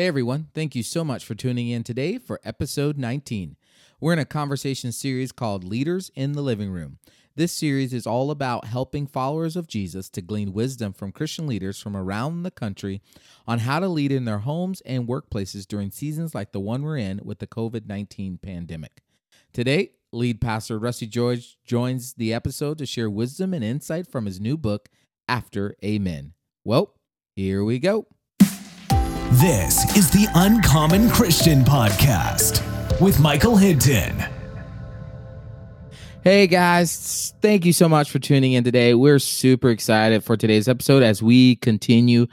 Hey everyone, thank you so much for tuning in today for episode 19. We're in a conversation series called Leaders in the Living Room. This series is all about helping followers of Jesus to glean wisdom from Christian leaders from around the country on how to lead in their homes and workplaces during seasons like the one we're in with the COVID 19 pandemic. Today, lead pastor Rusty George joins the episode to share wisdom and insight from his new book, After Amen. Well, here we go. This is the Uncommon Christian Podcast with Michael Hinton. Hey guys, thank you so much for tuning in today. We're super excited for today's episode as we continue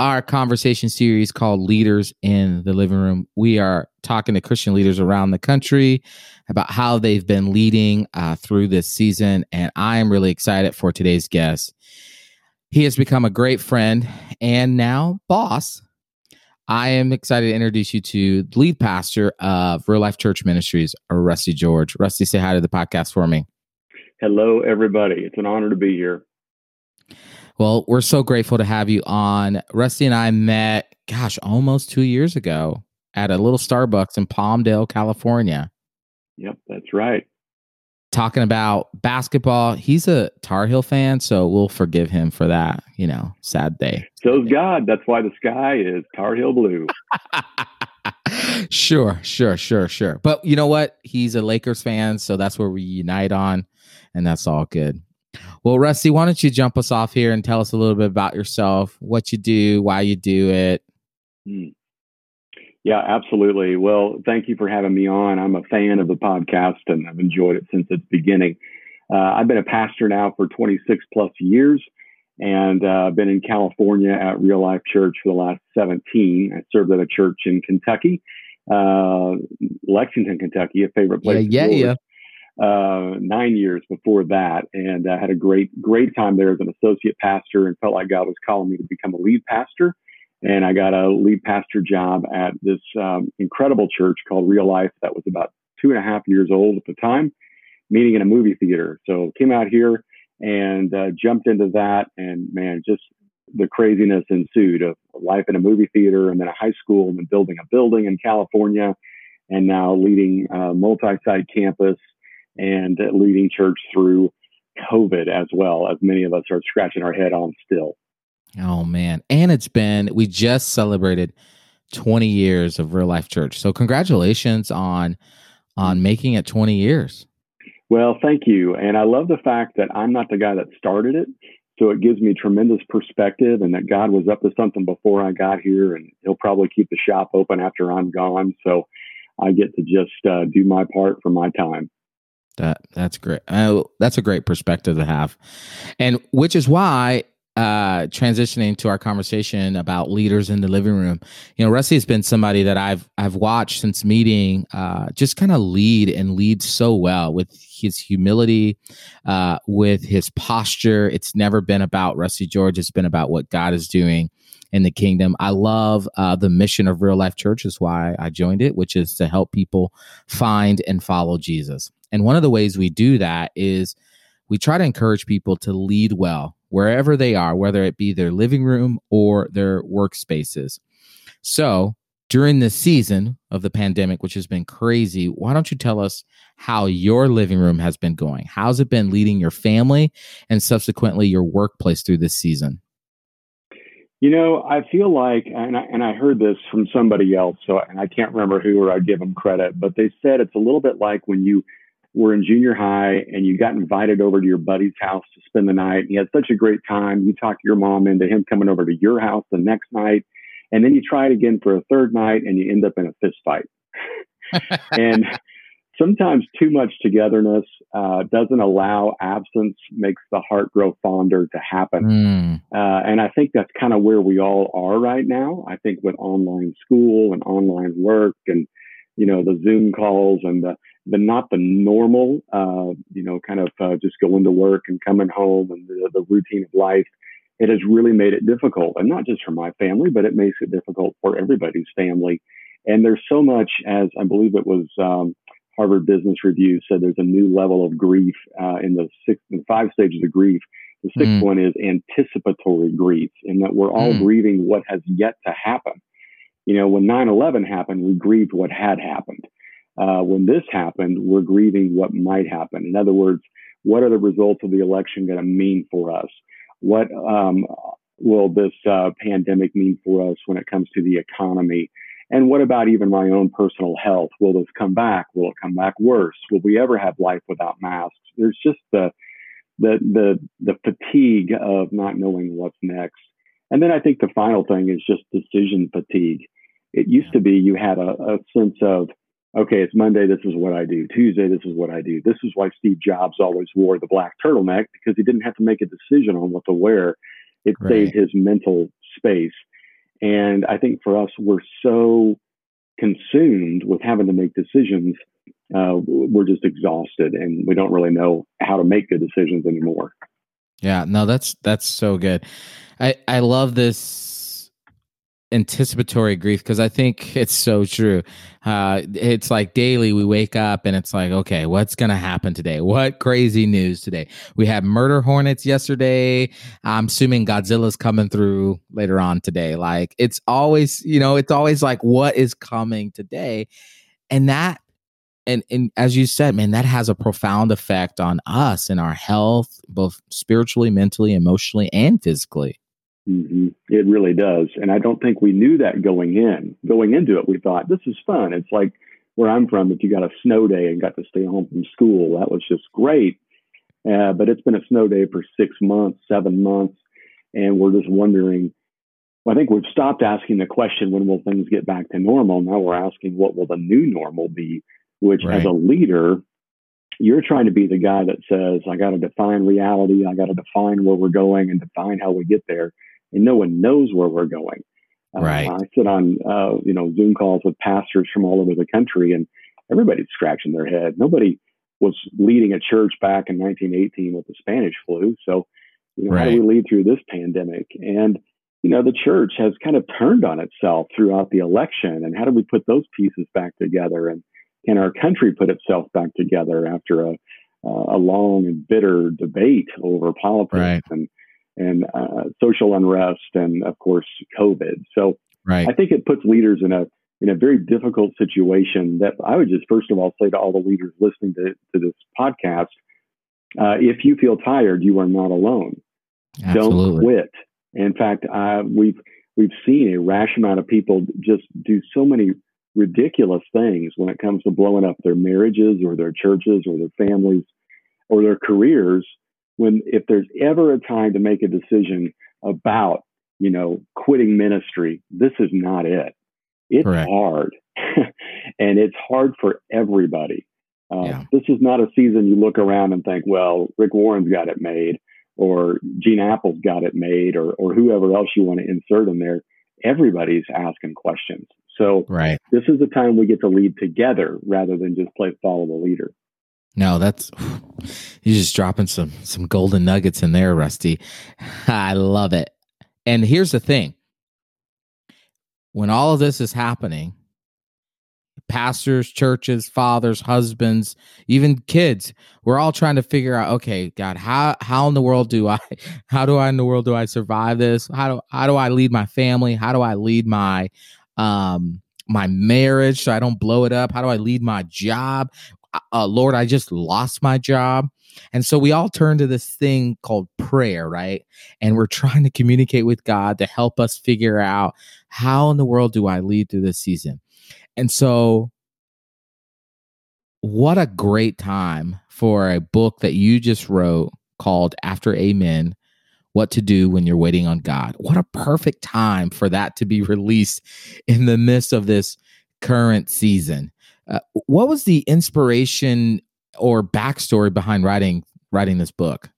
our conversation series called Leaders in the Living Room. We are talking to Christian leaders around the country about how they've been leading uh, through this season. And I am really excited for today's guest. He has become a great friend and now boss I am excited to introduce you to the lead pastor of Real Life Church Ministries, Rusty George. Rusty, say hi to the podcast for me. Hello, everybody. It's an honor to be here. Well, we're so grateful to have you on. Rusty and I met, gosh, almost two years ago at a little Starbucks in Palmdale, California. Yep, that's right talking about basketball. He's a Tar Heel fan, so we'll forgive him for that, you know, sad day. So's God. That's why the sky is Tar Heel blue. sure, sure, sure, sure. But you know what? He's a Lakers fan, so that's where we unite on, and that's all good. Well, Rusty, why don't you jump us off here and tell us a little bit about yourself, what you do, why you do it? Hmm. Yeah, absolutely. Well, thank you for having me on. I'm a fan of the podcast and I've enjoyed it since its beginning. Uh, I've been a pastor now for 26 plus years and uh, been in California at Real Life Church for the last 17. I served at a church in Kentucky, uh, Lexington, Kentucky, a favorite place. Yeah, yeah, yeah. Uh, nine years before that, and I had a great, great time there as an associate pastor, and felt like God was calling me to become a lead pastor and I got a lead pastor job at this um, incredible church called Real Life that was about two and a half years old at the time, meeting in a movie theater. So came out here and uh, jumped into that, and man, just the craziness ensued of life in a movie theater, and then a high school, and then building a building in California, and now leading a multi-site campus and leading church through COVID as well, as many of us are scratching our head on still. Oh man. And it's been we just celebrated 20 years of real life church. So congratulations on on making it 20 years. Well, thank you. And I love the fact that I'm not the guy that started it. So it gives me tremendous perspective and that God was up to something before I got here and he'll probably keep the shop open after I'm gone. So I get to just uh, do my part for my time. That that's great. Uh, that's a great perspective to have, and which is why uh, transitioning to our conversation about leaders in the living room, you know, Rusty has been somebody that I've I've watched since meeting, uh, just kind of lead and lead so well with his humility, uh, with his posture. It's never been about Rusty George. It's been about what God is doing in the kingdom. I love uh, the mission of Real Life Church, is why I joined it, which is to help people find and follow Jesus. And one of the ways we do that is we try to encourage people to lead well wherever they are, whether it be their living room or their workspaces. So, during this season of the pandemic, which has been crazy, why don't you tell us how your living room has been going? How's it been leading your family and subsequently your workplace through this season? You know, I feel like, and I, and I heard this from somebody else, so and I can't remember who or I give them credit, but they said it's a little bit like when you were in junior high and you got invited over to your buddy's house to spend the night. And you had such a great time. You talked your mom into him coming over to your house the next night. And then you try it again for a third night and you end up in a fist fight. and sometimes too much togetherness uh, doesn't allow absence, makes the heart grow fonder to happen. Mm. Uh, and I think that's kind of where we all are right now. I think with online school and online work and, you know, the Zoom calls and the, the not the normal, uh, you know, kind of uh, just going to work and coming home and the, the routine of life. It has really made it difficult, and not just for my family, but it makes it difficult for everybody's family. And there's so much, as I believe it was um, Harvard Business Review said, there's a new level of grief uh, in the six, in five stages of grief. The sixth mm. one is anticipatory grief, in that we're all mm. grieving what has yet to happen. You know, when 9 11 happened, we grieved what had happened. Uh, when this happened, we're grieving what might happen. In other words, what are the results of the election going to mean for us? What um, will this uh, pandemic mean for us when it comes to the economy? And what about even my own personal health? Will this come back? Will it come back worse? Will we ever have life without masks? There's just the the the the fatigue of not knowing what's next. And then I think the final thing is just decision fatigue. It used to be you had a, a sense of okay, it's Monday, this is what I do. Tuesday, this is what I do. This is why Steve Jobs always wore the black turtleneck because he didn't have to make a decision on what to wear. It right. saved his mental space. And I think for us, we're so consumed with having to make decisions, uh, we're just exhausted and we don't really know how to make good decisions anymore. Yeah, no, that's that's so good. I I love this anticipatory grief because I think it's so true. Uh, it's like daily we wake up and it's like, okay, what's going to happen today? What crazy news today? We had murder hornets yesterday. I'm assuming Godzilla's coming through later on today. Like it's always, you know, it's always like, what is coming today? And that, and, and as you said, man, that has a profound effect on us and our health, both spiritually, mentally, emotionally, and physically. Mm-hmm. It really does. And I don't think we knew that going in. Going into it, we thought, this is fun. It's like where I'm from, if you got a snow day and got to stay home from school, that was just great. Uh, but it's been a snow day for six months, seven months, and we're just wondering. Well, I think we've stopped asking the question, when will things get back to normal? Now we're asking, what will the new normal be? Which, right. as a leader, you're trying to be the guy that says, I got to define reality, I got to define where we're going and define how we get there and no one knows where we're going. Uh, right. I sit on uh, you know Zoom calls with pastors from all over the country, and everybody's scratching their head. Nobody was leading a church back in 1918 with the Spanish flu. So, you know, right. how do we lead through this pandemic? And you know, the church has kind of turned on itself throughout the election. And how do we put those pieces back together? And can our country put itself back together after a a long and bitter debate over politics right. and and uh, social unrest, and of course COVID. So right. I think it puts leaders in a in a very difficult situation. That I would just first of all say to all the leaders listening to, to this podcast: uh, if you feel tired, you are not alone. Absolutely. Don't quit. In fact, uh, we've we've seen a rash amount of people just do so many ridiculous things when it comes to blowing up their marriages or their churches or their families or their careers when if there's ever a time to make a decision about you know quitting ministry this is not it. It's Correct. hard. And it's hard for everybody. Uh, yeah. this is not a season you look around and think well rick warren's got it made or Gene Appel's got it made or, or whoever else you want to insert in there. Everybody's asking questions so right. this is the time we get to lead together rather than just play follow the leader no, that's you're just dropping some some golden nuggets in there, Rusty. I love it. And here's the thing. When all of this is happening, pastors, churches, fathers, husbands, even kids, we're all trying to figure out, okay, God, how how in the world do I how do I in the world do I survive this? How do how do I lead my family? How do I lead my um my marriage so I don't blow it up? How do I lead my job? uh, Lord, I just lost my job. And so we all turn to this thing called prayer, right? And we're trying to communicate with God to help us figure out how in the world do I lead through this season. And so, what a great time for a book that you just wrote called After Amen What to Do When You're Waiting on God. What a perfect time for that to be released in the midst of this current season. Uh, what was the inspiration or backstory behind writing writing this book?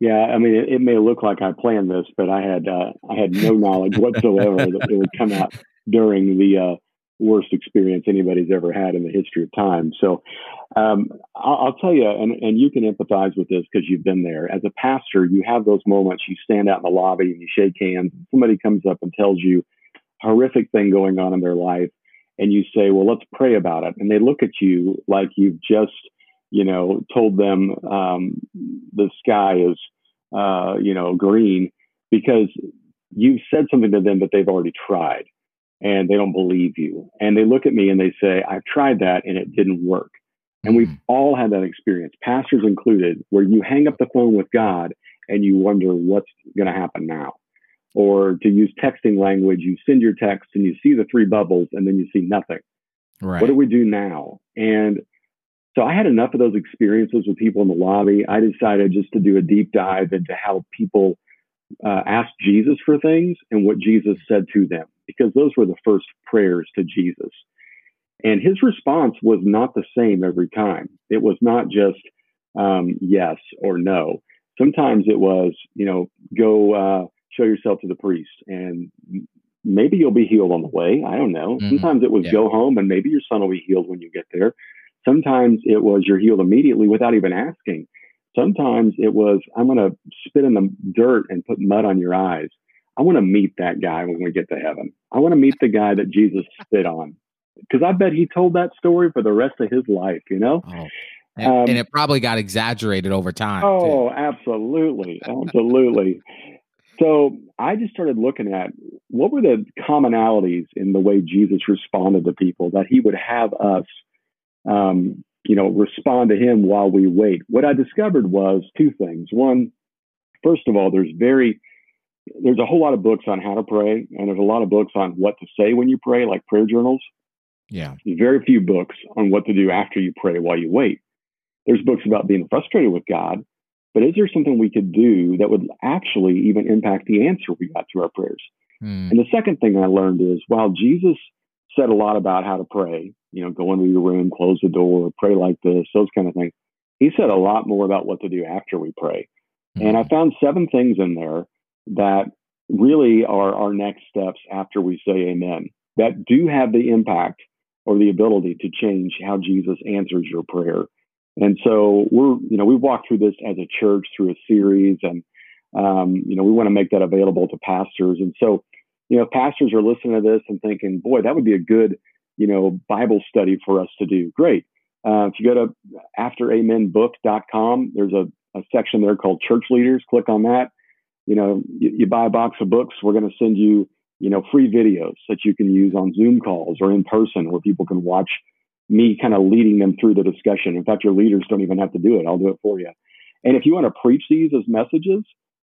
Yeah, I mean, it, it may look like I planned this, but I had uh, I had no knowledge whatsoever that it would come out during the uh, worst experience anybody's ever had in the history of time. So um, I'll, I'll, tell you, and, and you can empathize with this because you've been there. As a pastor, you have those moments. You stand out in the lobby and you shake hands. And somebody comes up and tells you horrific thing going on in their life, and you say, well, let's pray about it. And they look at you like you've just, you know, told them um, the sky is, uh, you know, green because you've said something to them that they've already tried. And they don't believe you. And they look at me and they say, I've tried that and it didn't work. And we've Mm. all had that experience, pastors included, where you hang up the phone with God and you wonder what's going to happen now. Or to use texting language, you send your text and you see the three bubbles and then you see nothing. Right. What do we do now? And so I had enough of those experiences with people in the lobby. I decided just to do a deep dive into how people uh, asked Jesus for things and what Jesus said to them, because those were the first prayers to Jesus. And his response was not the same every time. It was not just um, yes or no. Sometimes it was, you know, go uh, show yourself to the priest and maybe you'll be healed on the way. I don't know. Mhm. Sometimes it was Yeah. go home and maybe your son will be healed when you get there. Sometimes it was you're healed immediately without even asking. Sometimes it was I'm going to spit in the dirt and put mud on your eyes. I want to meet that guy when we get to heaven. I want to meet the guy that Jesus spit on. Because I bet he told that story for the rest of his life, you know? Oh. And, Um, and it probably got exaggerated over time. too. Oh, absolutely. Absolutely. So I just started looking at what were the commonalities in the way Jesus responded to people that he would have us, um, you know, respond to him while we wait. What I discovered was two things. One, first of all, there's very, there's a whole lot of books on how to pray, and there's a lot of books on what to say when you pray, like prayer journals. Yeah. There's very few books on what to do after you pray while you wait. There's books about being frustrated with God, but is there something we could do that would actually even impact the answer we got to our prayers? Mm. And the second thing I learned is while Jesus said a lot about how to pray, you know, go into your room, close the door, pray like this, those kind of things, he said a lot more about what to do after we pray. And I found seven things in there that really are our next steps after we say amen that do have the impact or the ability to change how Jesus answers your prayer. And so we're, you know, we've walked through this as a church through a series and, um, you know, we want to make that available to pastors. And so, you know, pastors are listening to this and thinking, boy, that would be a good, you know, Bible study for us to do. Great. Uh, if you go to afteramenbook.com, there's a, a section there called church leaders. Click on that. You know, you, you buy a box of books, we're going to send you, you know, free videos that you can use on Zoom calls or in person where people can watch me kind of leading them through the discussion. In fact, your leaders don't even have to do it. I'll do it for you. And if you want to preach these as messages,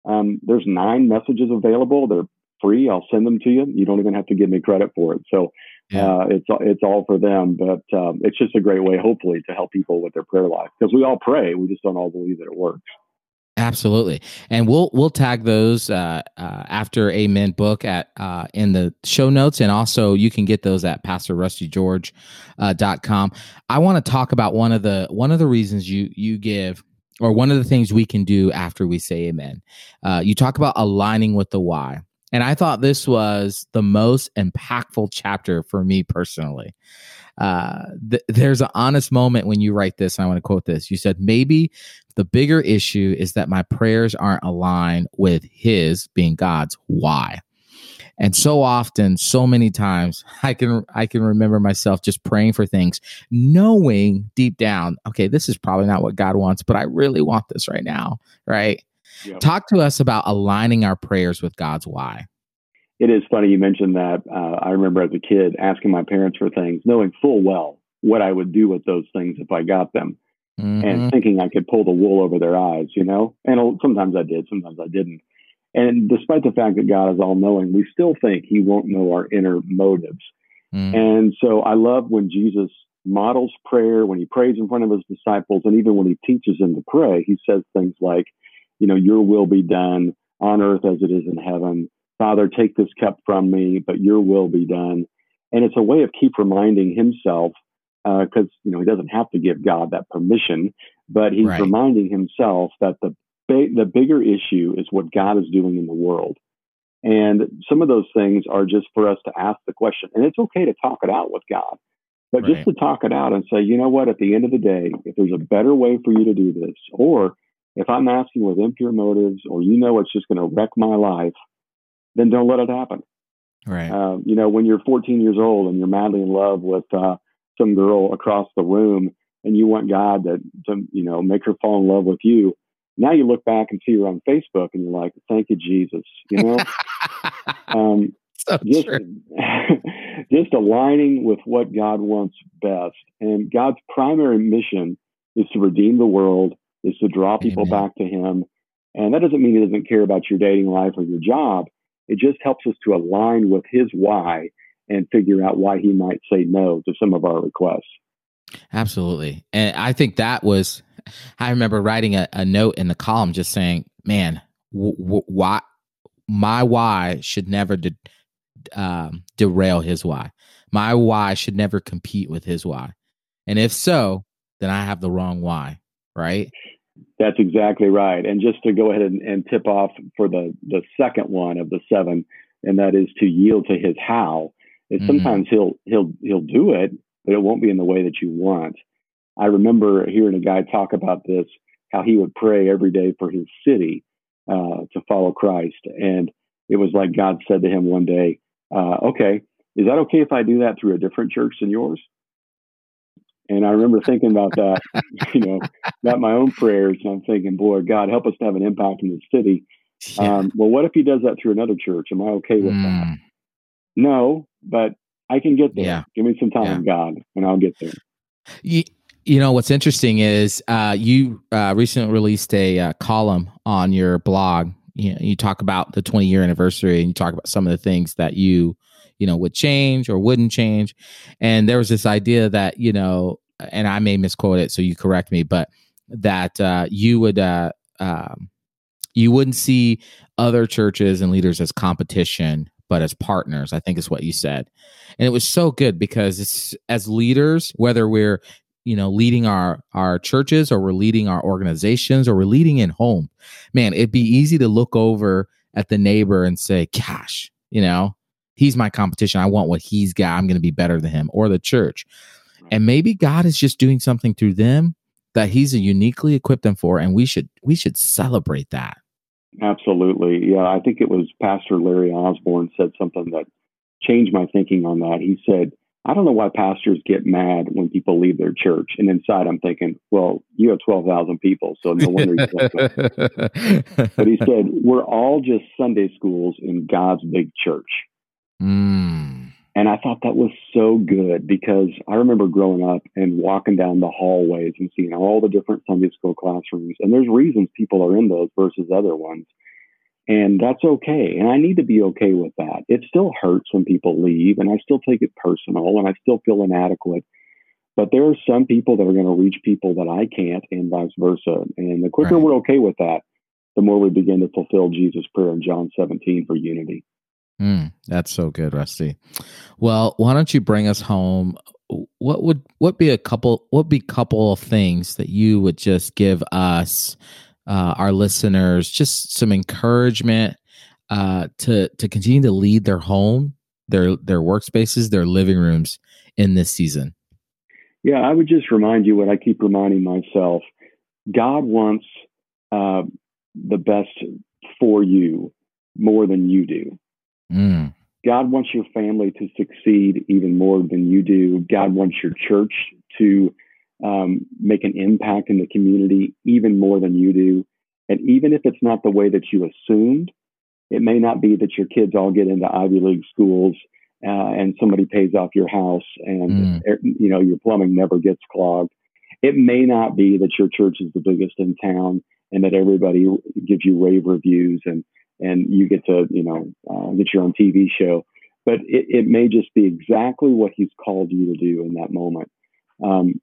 um, there's nine messages available. They're free. I'll send them to you. You don't even have to give me credit for it. So Yeah. uh, it's it's all for them. But um, it's just a great way, hopefully, to help people with their prayer life because we all pray. We just don't all believe that it works. Absolutely, and we'll we'll tag those uh, uh, after Amen book at uh, in the show notes, and also you can get those at PastorRustyGeorge uh, dot com. I want to talk about one of the one of the reasons you you give, or one of the things we can do after we say Amen. Uh, you talk about aligning with the why, and I thought this was the most impactful chapter for me personally. Uh, th- there's an honest moment when you write this, I want to quote this. You said maybe the bigger issue is that my prayers aren't aligned with his being God's why. And so often, so many times, I can I can remember myself just praying for things, knowing deep down, okay, this is probably not what God wants, but I really want this right now, right? Yep. Talk to us about aligning our prayers with God's why. It is funny you mentioned that. Uh, I remember as a kid asking my parents for things, knowing full well what I would do with those things if I got them. Mhm. and thinking I could pull the wool over their eyes, you know? And sometimes I did, sometimes I didn't. And despite the fact that God is all knowing, we still think he won't know our inner motives. Mhm. And so I love when Jesus models prayer, when he prays in front of his disciples, and even when he teaches them to pray, he says things like, you know, your will be done on earth as it is in heaven. Father, take this cup from me, but your will be done. And it's a way of keep reminding himself uh, because you know he doesn't have to give God that permission, but he's Right. reminding himself that the ba- the bigger issue is what God is doing in the world, and some of those things are just for us to ask the question, and it's okay to talk it out with God, but Right. just to talk it out and say, you know what, at the end of the day, if there's a better way for you to do this, or if I'm asking with impure motives, or you know it's just going to wreck my life, then don't let it happen. Right. Uh, you know, when you're 14 years old and you're madly in love with uh, some girl across the room, and you want God to, to, you know, make her fall in love with you. Now you look back and see her on Facebook, and you're like, "Thank you, Jesus." You know, um, so just, just aligning with what God wants best. And God's primary mission is to redeem the world, is to draw people Amen. back to Him. And that doesn't mean He doesn't care about your dating life or your job. It just helps us to align with His why and figure out why He might say no to some of our requests. Absolutely. And I think that was, I remember writing a, a note in the column just saying, man, w- w- why my why should never de- um, derail his why. My why should never compete with his why. And if so, then I have the wrong why, right? That's exactly right. And just to go ahead and, and tip off for the the second one of the seven, and that is to yield to his how. Is mm-hmm. sometimes he'll he'll he'll do it, but it won't be in the way that you want. I remember hearing a guy talk about this, how he would pray every day for his city uh, to follow Christ. And it was like God said to him one day, uh, Okay, is that okay if I do that through a different church than yours? And I remember thinking about that, you know, about my own prayers. And I'm thinking, boy, God, help us to have an impact in the city. Yeah. Um, well, what if he does that through another church? Am I okay with mm. that? No, but I can get there. Yeah. Give me some time, yeah. God, and I'll get there. You, you know what's interesting is uh, you uh, recently released a uh, column on your blog. You, know, you talk about the 20 year anniversary, and you talk about some of the things that you you know would change or wouldn't change. And there was this idea that you know, and I may misquote it, so you correct me, but that uh, you would uh, um, you wouldn't see other churches and leaders as competition but as partners, I think is what you said. And it was so good because it's as leaders, whether we're you know leading our our churches or we're leading our organizations or we're leading in home man it'd be easy to look over at the neighbor and say gosh you know he's my competition. I want what he's got. I'm going to be better than him or the church and maybe god is just doing something through them that he's uniquely equipped them for and we should we should celebrate that Absolutely. Yeah, I think it was Pastor Larry Osborne said something that changed my thinking on that. He said, I don't know why pastors get mad when people leave their church. And inside, I'm thinking, well, you have 12,000 people, so no wonder you But he said, we're all just Sunday schools in God's big church. Mm. And I thought that was so good because I remember growing up and walking down the hallways and seeing all the different Sunday school classrooms. And there's reasons people are in those versus other ones. And that's okay. And I need to be okay with that. It still hurts when people leave, and I still take it personal and I still feel inadequate. But there are some people that are going to reach people that I can't, and vice versa. And the quicker right. we're okay with that, the more we begin to fulfill Jesus' prayer in John 17 for unity. Mm, that's so good, Rusty. Well, why don't you bring us home? What would what be a couple what be couple of things that you would just give us, uh, our listeners, just some encouragement uh, to to continue to lead their home, their their workspaces, their living rooms in this season? Yeah, I would just remind you what I keep reminding myself: God wants uh, the best for you more than you do. Mm. God wants your family to succeed even more than you do. God wants your church to um, make an impact in the community even more than you do. And even if it's not the way that you assumed, it may not be that your kids all get into Ivy League schools uh, and somebody pays off your house and mm. you know your plumbing never gets clogged. It may not be that your church is the biggest in town and that everybody gives you rave reviews and and you get to, you know, uh, get your own TV show. But it, it, may just be exactly what he's called you to do in that moment. Um,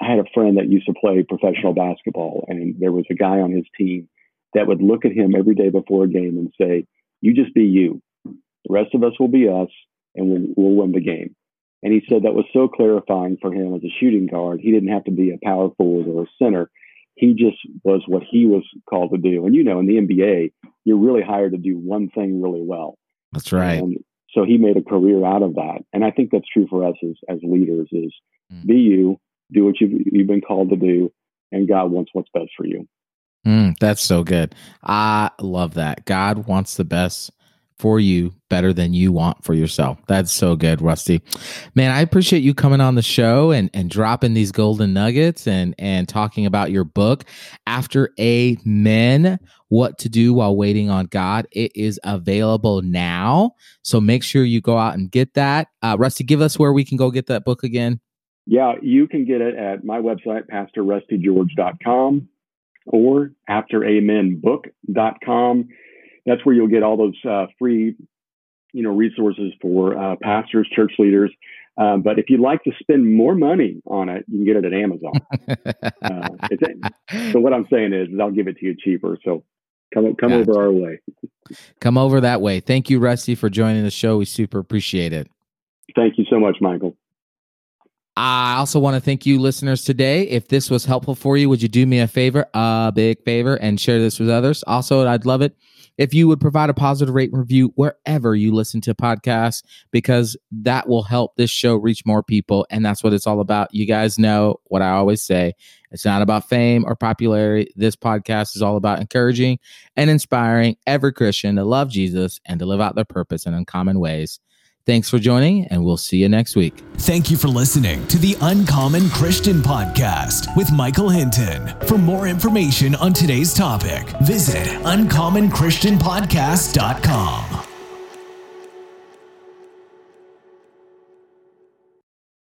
I had a friend that used to play professional basketball, and there was a guy on his team that would look at him every day before a game and say, "You just be you. The rest of us will be us, and we'll, we'll win the game." And he said that was so clarifying for him as a shooting guard. He didn't have to be a power forward or a center he just was what he was called to do. And you know, in the NBA, you're really hired to do one thing really well. That's right. And so he made a career out of that. And I think that's true for us as, as leaders is mm. be you, do what you've, you've been called to do, and God wants what's best for you. Mm, that's so good. I love that. God wants the best for you better than you want for yourself. That's so good, Rusty. Man, I appreciate you coming on the show and, and dropping these golden nuggets and, and talking about your book, After Amen What to Do While Waiting on God. It is available now. So make sure you go out and get that. Uh, Rusty, give us where we can go get that book again. Yeah, you can get it at my website, pastorrustygeorge.com or afteramenbook.com that's where you'll get all those uh, free, you know, resources for uh, pastors, church leaders. Um, but if you'd like to spend more money on it, you can get it at Amazon. uh, so what I'm saying is, is, I'll give it to you cheaper. So come come gotcha. over our way. come over that way. Thank you, Rusty, for joining the show. We super appreciate it. Thank you so much, Michael. I also want to thank you, listeners, today. If this was helpful for you, would you do me a favor, a big favor, and share this with others? Also, I'd love it if you would provide a positive rate and review wherever you listen to podcasts, because that will help this show reach more people. And that's what it's all about. You guys know what I always say it's not about fame or popularity. This podcast is all about encouraging and inspiring every Christian to love Jesus and to live out their purpose in uncommon ways. Thanks for joining, and we'll see you next week. Thank you for listening to the Uncommon Christian Podcast with Michael Hinton. For more information on today's topic, visit uncommonchristianpodcast.com.